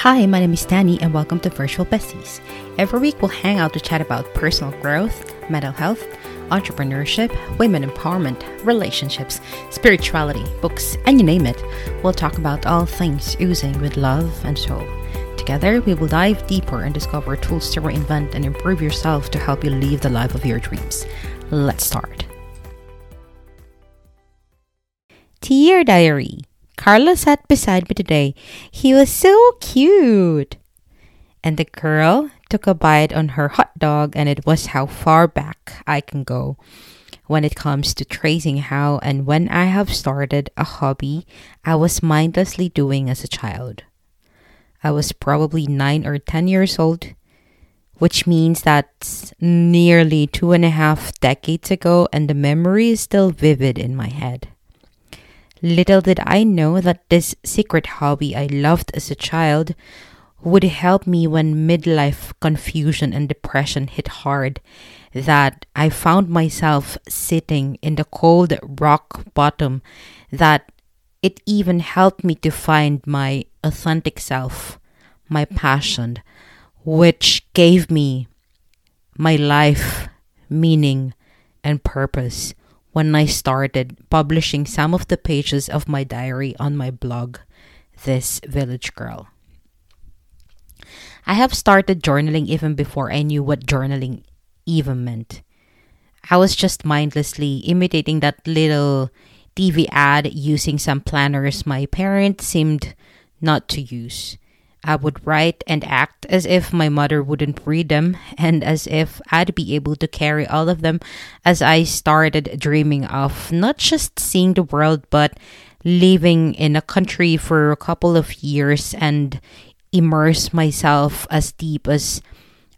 Hi, my name is Danny, and welcome to Virtual Besties. Every week, we'll hang out to chat about personal growth, mental health, entrepreneurship, women empowerment, relationships, spirituality, books, and you name it. We'll talk about all things oozing with love and soul. Together, we will dive deeper and discover tools to reinvent and improve yourself to help you live the life of your dreams. Let's start. Dear Diary, Carlos sat beside me today. He was so cute. And the girl took a bite on her hot dog, and it was how far back I can go when it comes to tracing how and when I have started a hobby I was mindlessly doing as a child. I was probably nine or ten years old, which means that's nearly two and a half decades ago, and the memory is still vivid in my head. Little did I know that this secret hobby I loved as a child would help me when midlife confusion and depression hit hard. That I found myself sitting in the cold rock bottom, that it even helped me to find my authentic self, my passion, which gave me my life meaning and purpose when I started publishing some of the pages of my diary on my blog, This Village Girl. I have started journaling even before I knew what journaling even meant. I was just mindlessly imitating that little TV ad using some planners my parents seemed not to use. I would write and act as if my mother wouldn't read them and as if I'd be able to carry all of them as I started dreaming of not just seeing the world but living in a country for a couple of years and immerse myself as deep as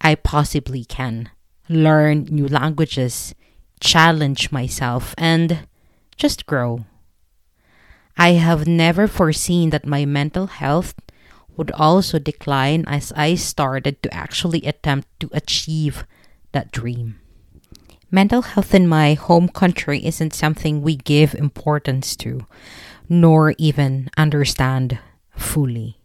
I possibly can. Learn new languages, challenge myself, and just grow. I have never foreseen that my mental health would also decline as I started to actually attempt to achieve that dream. Mental health in my home country isn't something we give importance to, nor even understand fully.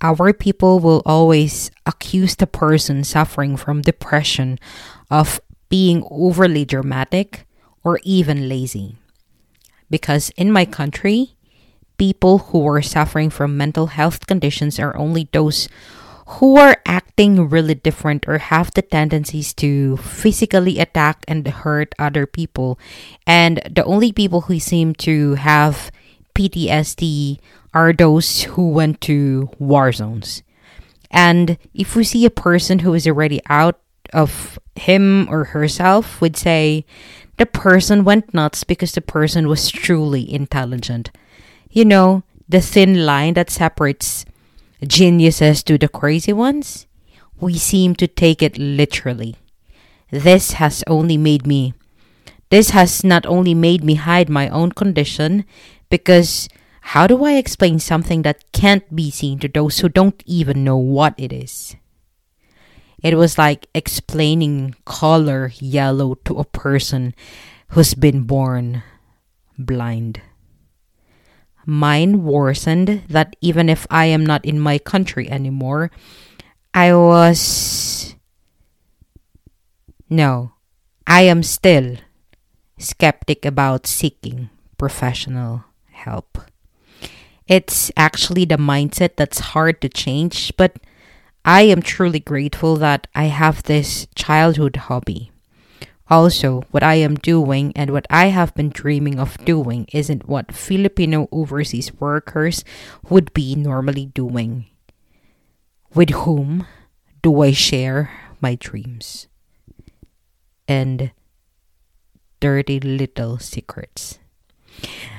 Our people will always accuse the person suffering from depression of being overly dramatic or even lazy. Because in my country, people who are suffering from mental health conditions are only those who are acting really different or have the tendencies to physically attack and hurt other people. And the only people who seem to have PTSD are those who went to war zones. And if we see a person who is already out of him or herself, we'd say the person went nuts because the person was truly intelligent you know, the thin line that separates geniuses to the crazy ones, we seem to take it literally. This has only made me, this has not only made me hide my own condition, because how do I explain something that can't be seen to those who don't even know what it is? It was like explaining color yellow to a person who's been born blind. Mine worsened that even if I am not in my country anymore, I was. No, I am still skeptic about seeking professional help. It's actually the mindset that's hard to change, but I am truly grateful that I have this childhood hobby. Also, what I am doing and what I have been dreaming of doing isn't what Filipino overseas workers would be normally doing. With whom do I share my dreams and dirty little secrets?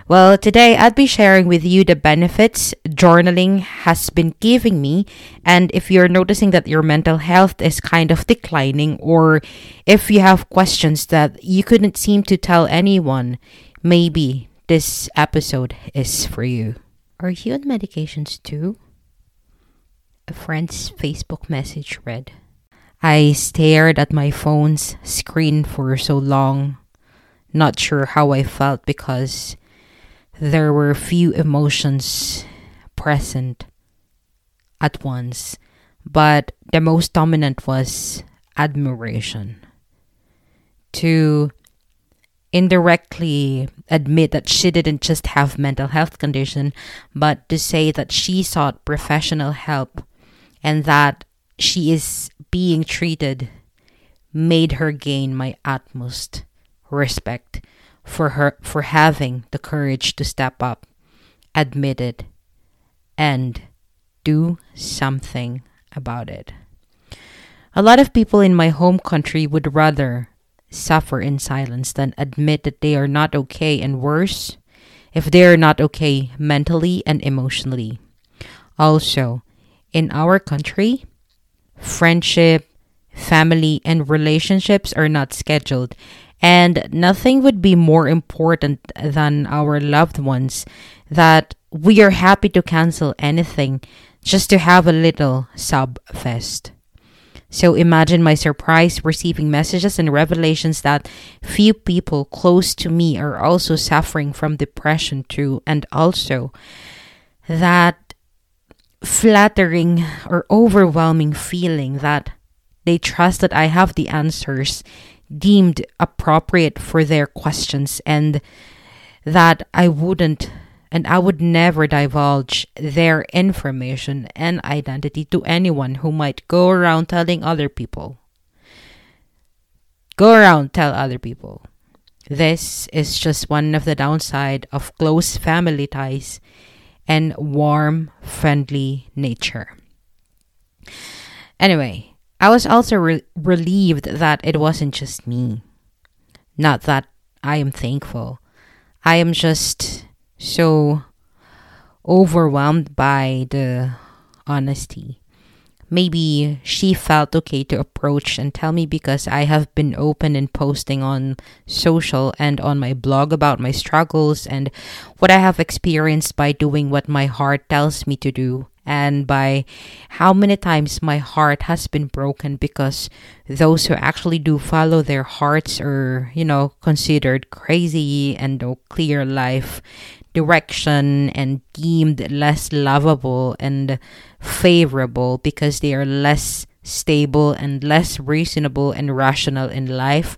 Well, today I'll be sharing with you the benefits journaling has been giving me. And if you're noticing that your mental health is kind of declining, or if you have questions that you couldn't seem to tell anyone, maybe this episode is for you. Are you on medications too? A friend's Facebook message read. I stared at my phone's screen for so long, not sure how I felt because there were few emotions present. at once, but the most dominant was admiration. To indirectly admit that she didn't just have mental health condition but to say that she sought professional help and that she is being treated made her gain my utmost respect for her for having the courage to step up admit it and do something about it a lot of people in my home country would rather suffer in silence than admit that they are not okay, and worse, if they are not okay mentally and emotionally. Also, in our country, friendship, family, and relationships are not scheduled, and nothing would be more important than our loved ones that we are happy to cancel anything just to have a little sub fest. So imagine my surprise receiving messages and revelations that few people close to me are also suffering from depression too, and also that flattering or overwhelming feeling that they trust that I have the answers deemed appropriate for their questions and that I wouldn't and I would never divulge their information and identity to anyone who might go around telling other people. Go around tell other people. This is just one of the downside of close family ties and warm, friendly nature. Anyway, I was also re- relieved that it wasn't just me. Not that I am thankful. I am just so overwhelmed by the honesty. Maybe she felt okay to approach and tell me because I have been open in posting on social and on my blog about my struggles and what I have experienced by doing what my heart tells me to do and by how many times my heart has been broken because those who actually do follow their hearts are, you know, considered crazy and no clear life direction and deemed less lovable and favorable because they are less stable and less reasonable and rational in life.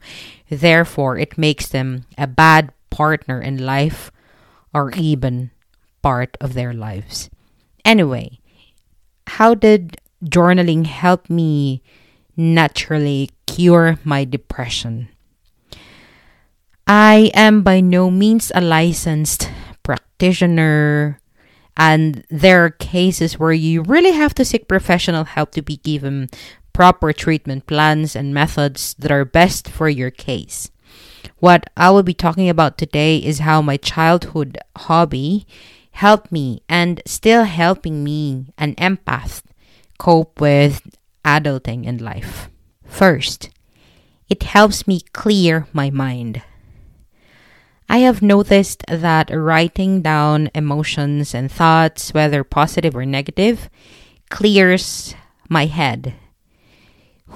Therefore, it makes them a bad partner in life or even part of their lives. Anyway, how did journaling help me naturally cure my depression? I am by no means a licensed practitioner. And there are cases where you really have to seek professional help to be given proper treatment plans and methods that are best for your case. What I will be talking about today is how my childhood hobby helped me and still helping me, an empath, cope with adulting in life. First, it helps me clear my mind. I have noticed that writing down emotions and thoughts, whether positive or negative, clears my head.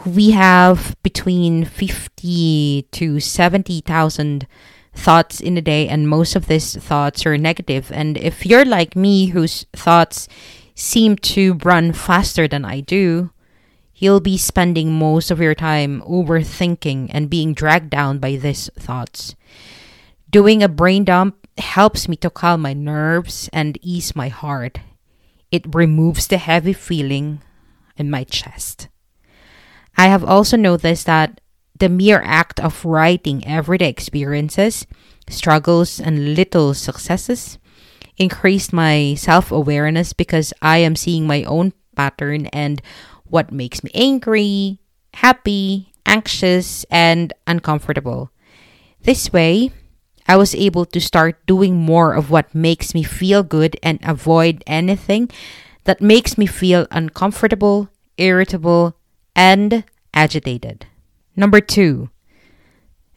We have between 50 to 70,000 thoughts in a day, and most of these thoughts are negative. And if you're like me, whose thoughts seem to run faster than I do, you'll be spending most of your time overthinking and being dragged down by these thoughts. Doing a brain dump helps me to calm my nerves and ease my heart. It removes the heavy feeling in my chest. I have also noticed that the mere act of writing everyday experiences, struggles, and little successes increased my self awareness because I am seeing my own pattern and what makes me angry, happy, anxious, and uncomfortable. This way, I was able to start doing more of what makes me feel good and avoid anything that makes me feel uncomfortable, irritable, and agitated. Number two,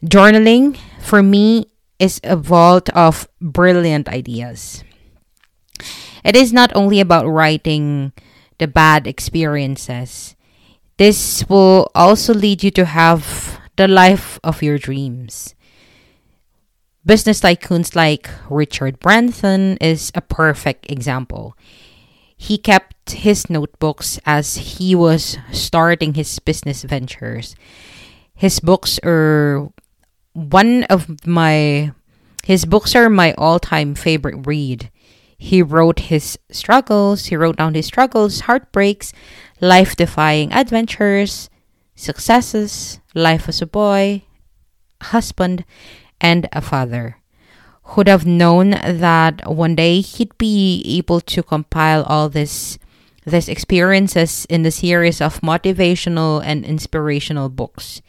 journaling for me is a vault of brilliant ideas. It is not only about writing the bad experiences, this will also lead you to have the life of your dreams. Business tycoons like Richard Branson is a perfect example. He kept his notebooks as he was starting his business ventures. His books are one of my his books are my all-time favorite read. He wrote his struggles, he wrote down his struggles, heartbreaks, life-defying adventures, successes, life as a boy, husband, and a father. Who'd have known that one day he'd be able to compile all this these experiences in the series of motivational and inspirational books.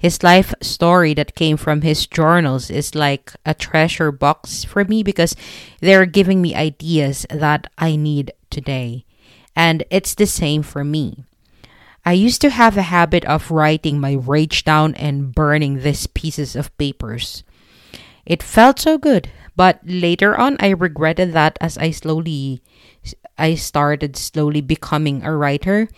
His life story that came from his journals is like a treasure box for me because they're giving me ideas that I need today. And it's the same for me. I used to have a habit of writing my rage down and burning these pieces of papers. It felt so good, but later on I regretted that as I slowly I started slowly becoming a writer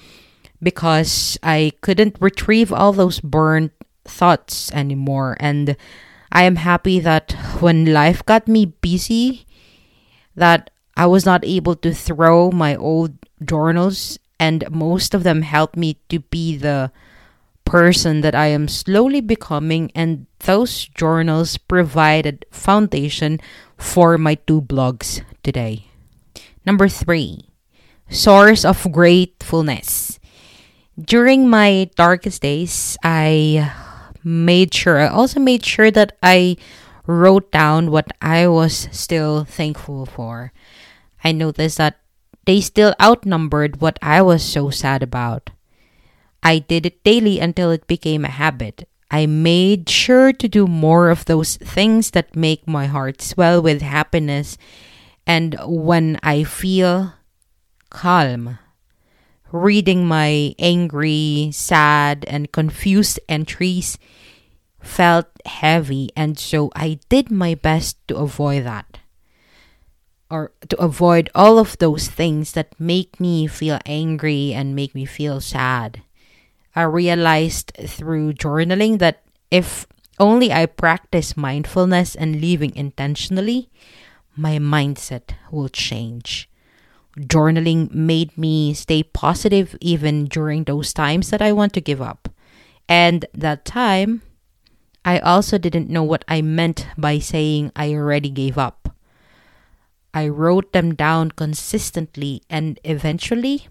because I couldn't retrieve all those burned thoughts anymore and I am happy that when life got me busy that I was not able to throw my old journals and most of them helped me to be the person that I am slowly becoming and those journals provided foundation for my two blogs today. Number 3. Source of gratefulness. During my darkest days, I made sure I also made sure that I wrote down what I was still thankful for. I noticed that they still outnumbered what I was so sad about. I did it daily until it became a habit. I made sure to do more of those things that make my heart swell with happiness. And when I feel calm, reading my angry, sad, and confused entries felt heavy, and so I did my best to avoid that or to avoid all of those things that make me feel angry and make me feel sad. I realized through journaling that if only I practice mindfulness and living intentionally, my mindset will change. Journaling made me stay positive even during those times that I want to give up. And that time, I also didn't know what I meant by saying I already gave up. I wrote them down consistently, and eventually,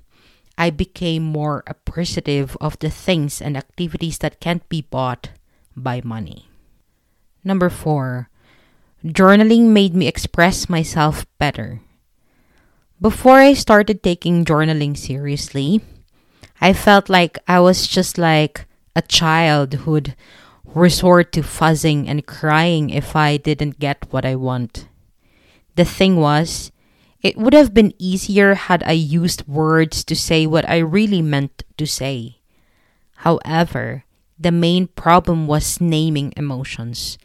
I became more appreciative of the things and activities that can't be bought by money. Number four, journaling made me express myself better. Before I started taking journaling seriously, I felt like I was just like a child who'd resort to fuzzing and crying if I didn't get what I want. The thing was, it would have been easier had I used words to say what I really meant to say. However, the main problem was naming emotions.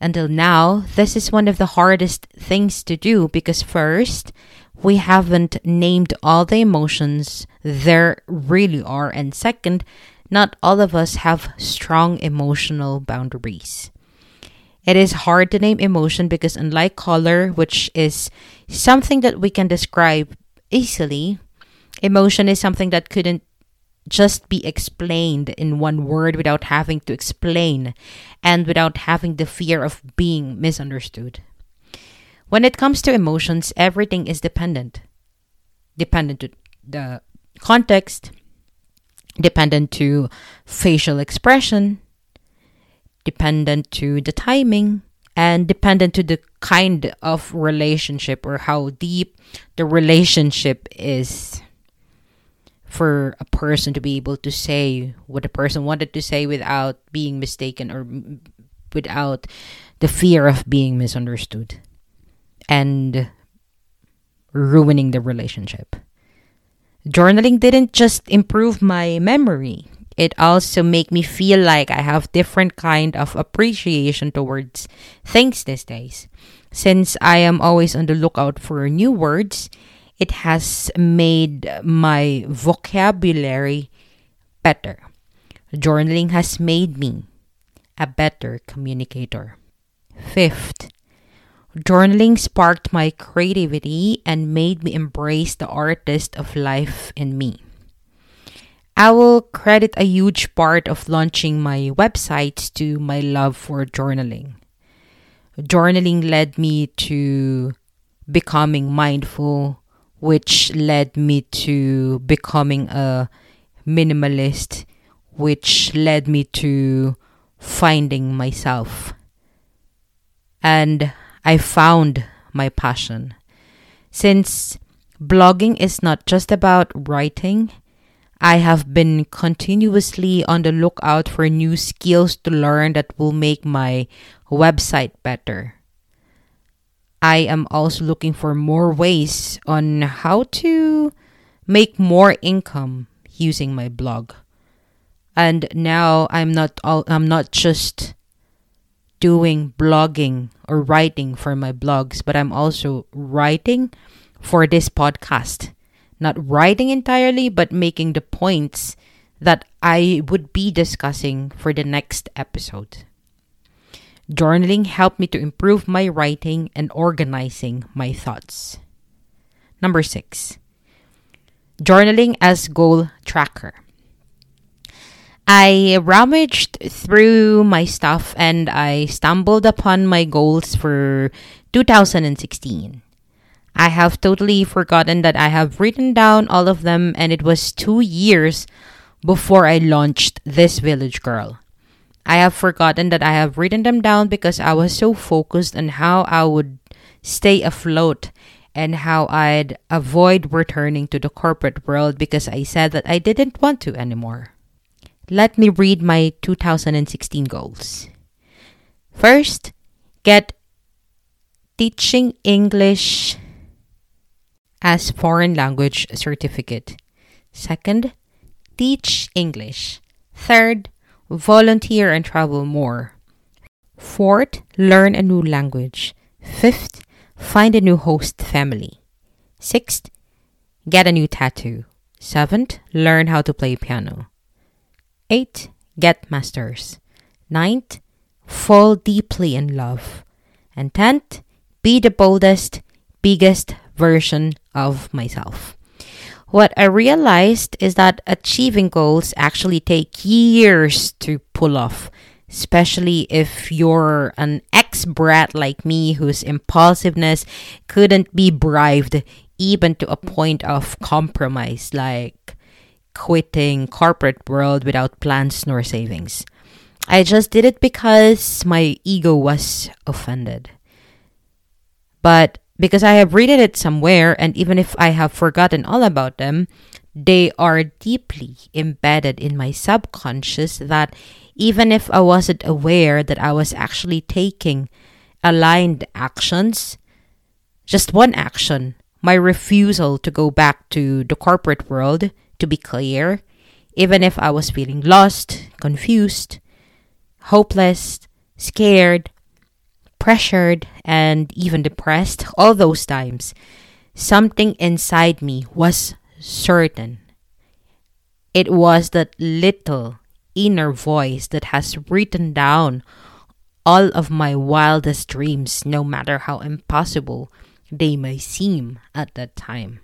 Until now, this is one of the hardest things to do because first, we haven't named all the emotions there really are, and second, not all of us have strong emotional boundaries. It is hard to name emotion because, unlike color, which is something that we can describe easily, emotion is something that couldn't just be explained in one word without having to explain and without having the fear of being misunderstood. When it comes to emotions, everything is dependent. Dependent to the context, dependent to facial expression, dependent to the timing and dependent to the kind of relationship or how deep the relationship is for a person to be able to say what a person wanted to say without being mistaken or without the fear of being misunderstood and ruining the relationship. Journaling didn't just improve my memory it also made me feel like I have different kind of appreciation towards things these days. Since I am always on the lookout for new words, it has made my vocabulary better. Journaling has made me a better communicator. Fifth, Journaling sparked my creativity and made me embrace the artist of life in me. I will credit a huge part of launching my website to my love for journaling. Journaling led me to becoming mindful, which led me to becoming a minimalist, which led me to finding myself. And I found my passion. Since blogging is not just about writing, I have been continuously on the lookout for new skills to learn that will make my website better. I am also looking for more ways on how to make more income using my blog. And now I'm not all, I'm not just doing blogging or writing for my blogs, but I'm also writing for this podcast. Not writing entirely, but making the points that I would be discussing for the next episode. Journaling helped me to improve my writing and organizing my thoughts. Number six, journaling as goal tracker. I rummaged through my stuff and I stumbled upon my goals for 2016. I have totally forgotten that I have written down all of them, and it was two years before I launched this village girl. I have forgotten that I have written them down because I was so focused on how I would stay afloat and how I'd avoid returning to the corporate world because I said that I didn't want to anymore. Let me read my 2016 goals. First, get teaching English as foreign language certificate. Second, teach English. Third, volunteer and travel more. Fourth, learn a new language. Fifth, find a new host family. Sixth, get a new tattoo. Seventh, learn how to play piano. 8. Get masters. 9th. Fall deeply in love. And 10th. Be the boldest, biggest version of myself. What I realized is that achieving goals actually take years to pull off, especially if you're an ex brat like me whose impulsiveness couldn't be bribed even to a point of compromise, like quitting corporate world without plans nor savings. I just did it because my ego was offended. But because I have read it somewhere, and even if I have forgotten all about them, they are deeply embedded in my subconscious that even if I wasn't aware that I was actually taking aligned actions, just one action, my refusal to go back to the corporate world, to be clear, even if I was feeling lost, confused, hopeless, scared, pressured, and even depressed, all those times, something inside me was certain. It was that little inner voice that has written down all of my wildest dreams, no matter how impossible they may seem at that time.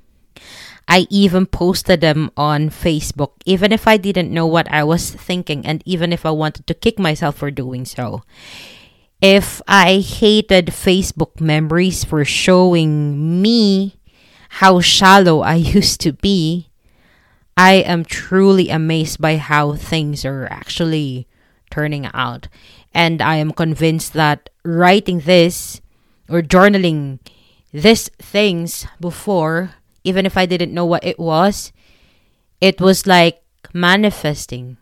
I even posted them on Facebook, even if I didn't know what I was thinking, and even if I wanted to kick myself for doing so. If I hated Facebook memories for showing me how shallow I used to be, I am truly amazed by how things are actually turning out. And I am convinced that writing this or journaling these things before even if I didn't know what it was, it was like manifesting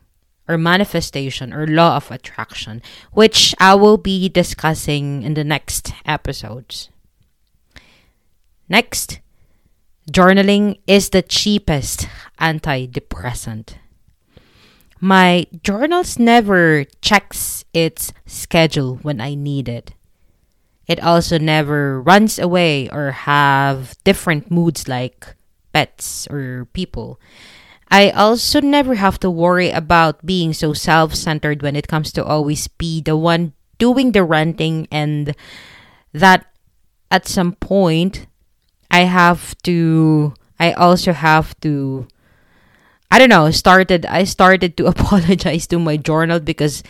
or manifestation or law of attraction, which I will be discussing in the next episodes. Next, journaling is the cheapest antidepressant. My journals never checks its schedule when I need it. It also never runs away or have different moods like pets or people. I also never have to worry about being so self centered when it comes to always be the one doing the ranting and that at some point, I have to, I also have to, I don't know, started, I started to apologize to my journal because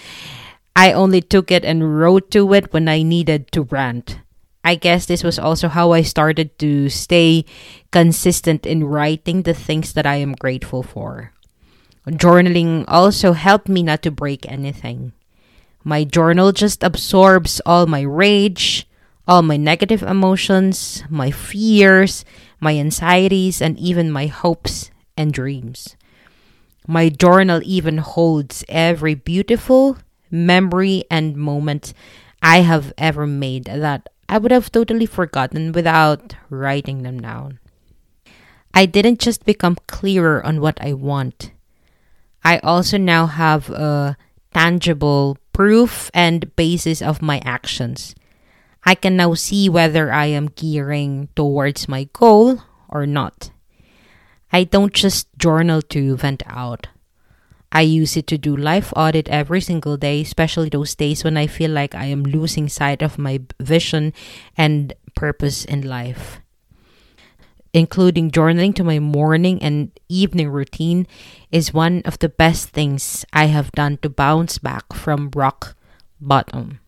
I only took it and wrote to it when I needed to rant. I guess this was also how I started to stay consistent in writing the things that I am grateful for. Journaling also helped me not to break anything. My journal just absorbs all my rage, all my negative emotions, my fears, my anxieties, and even my hopes and dreams. My journal even holds every beautiful memory and moment I have ever made that I would have totally forgotten without writing them down. I didn't just become clearer on what I want. I also now have a tangible proof and basis of my actions. I can now see whether I am gearing towards my goal or not. I don't just journal to vent out. I use it to do life audit every single day, especially those days when I feel like I am losing sight of my vision and purpose in life. Including journaling to my morning and evening routine is one of the best things I have done to bounce back from rock bottom.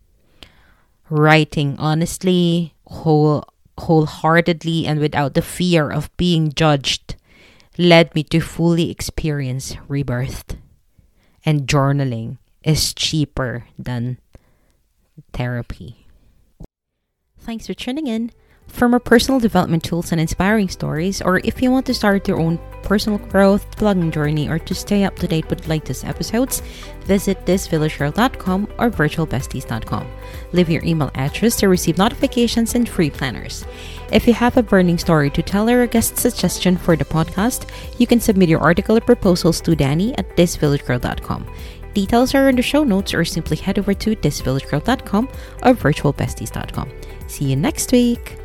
Writing honestly, whole, wholeheartedly, and without the fear of being judged led me to fully experience rebirth and journaling is cheaper than therapy. Thanks for tuning in. For more personal development tools and inspiring stories, or if you want to start your own personal growth blogging journey or to stay up to date with latest episodes, visit thisvillagegirl.com or virtualbesties.com. Leave your email address to receive notifications and free planners. If you have a burning story to tell or a guest suggestion for the podcast, you can submit your article or proposals to Danny at thisvillagegirl.com. Details are in the show notes or simply head over to thisvillagegirl.com or virtualbesties.com. See you next week.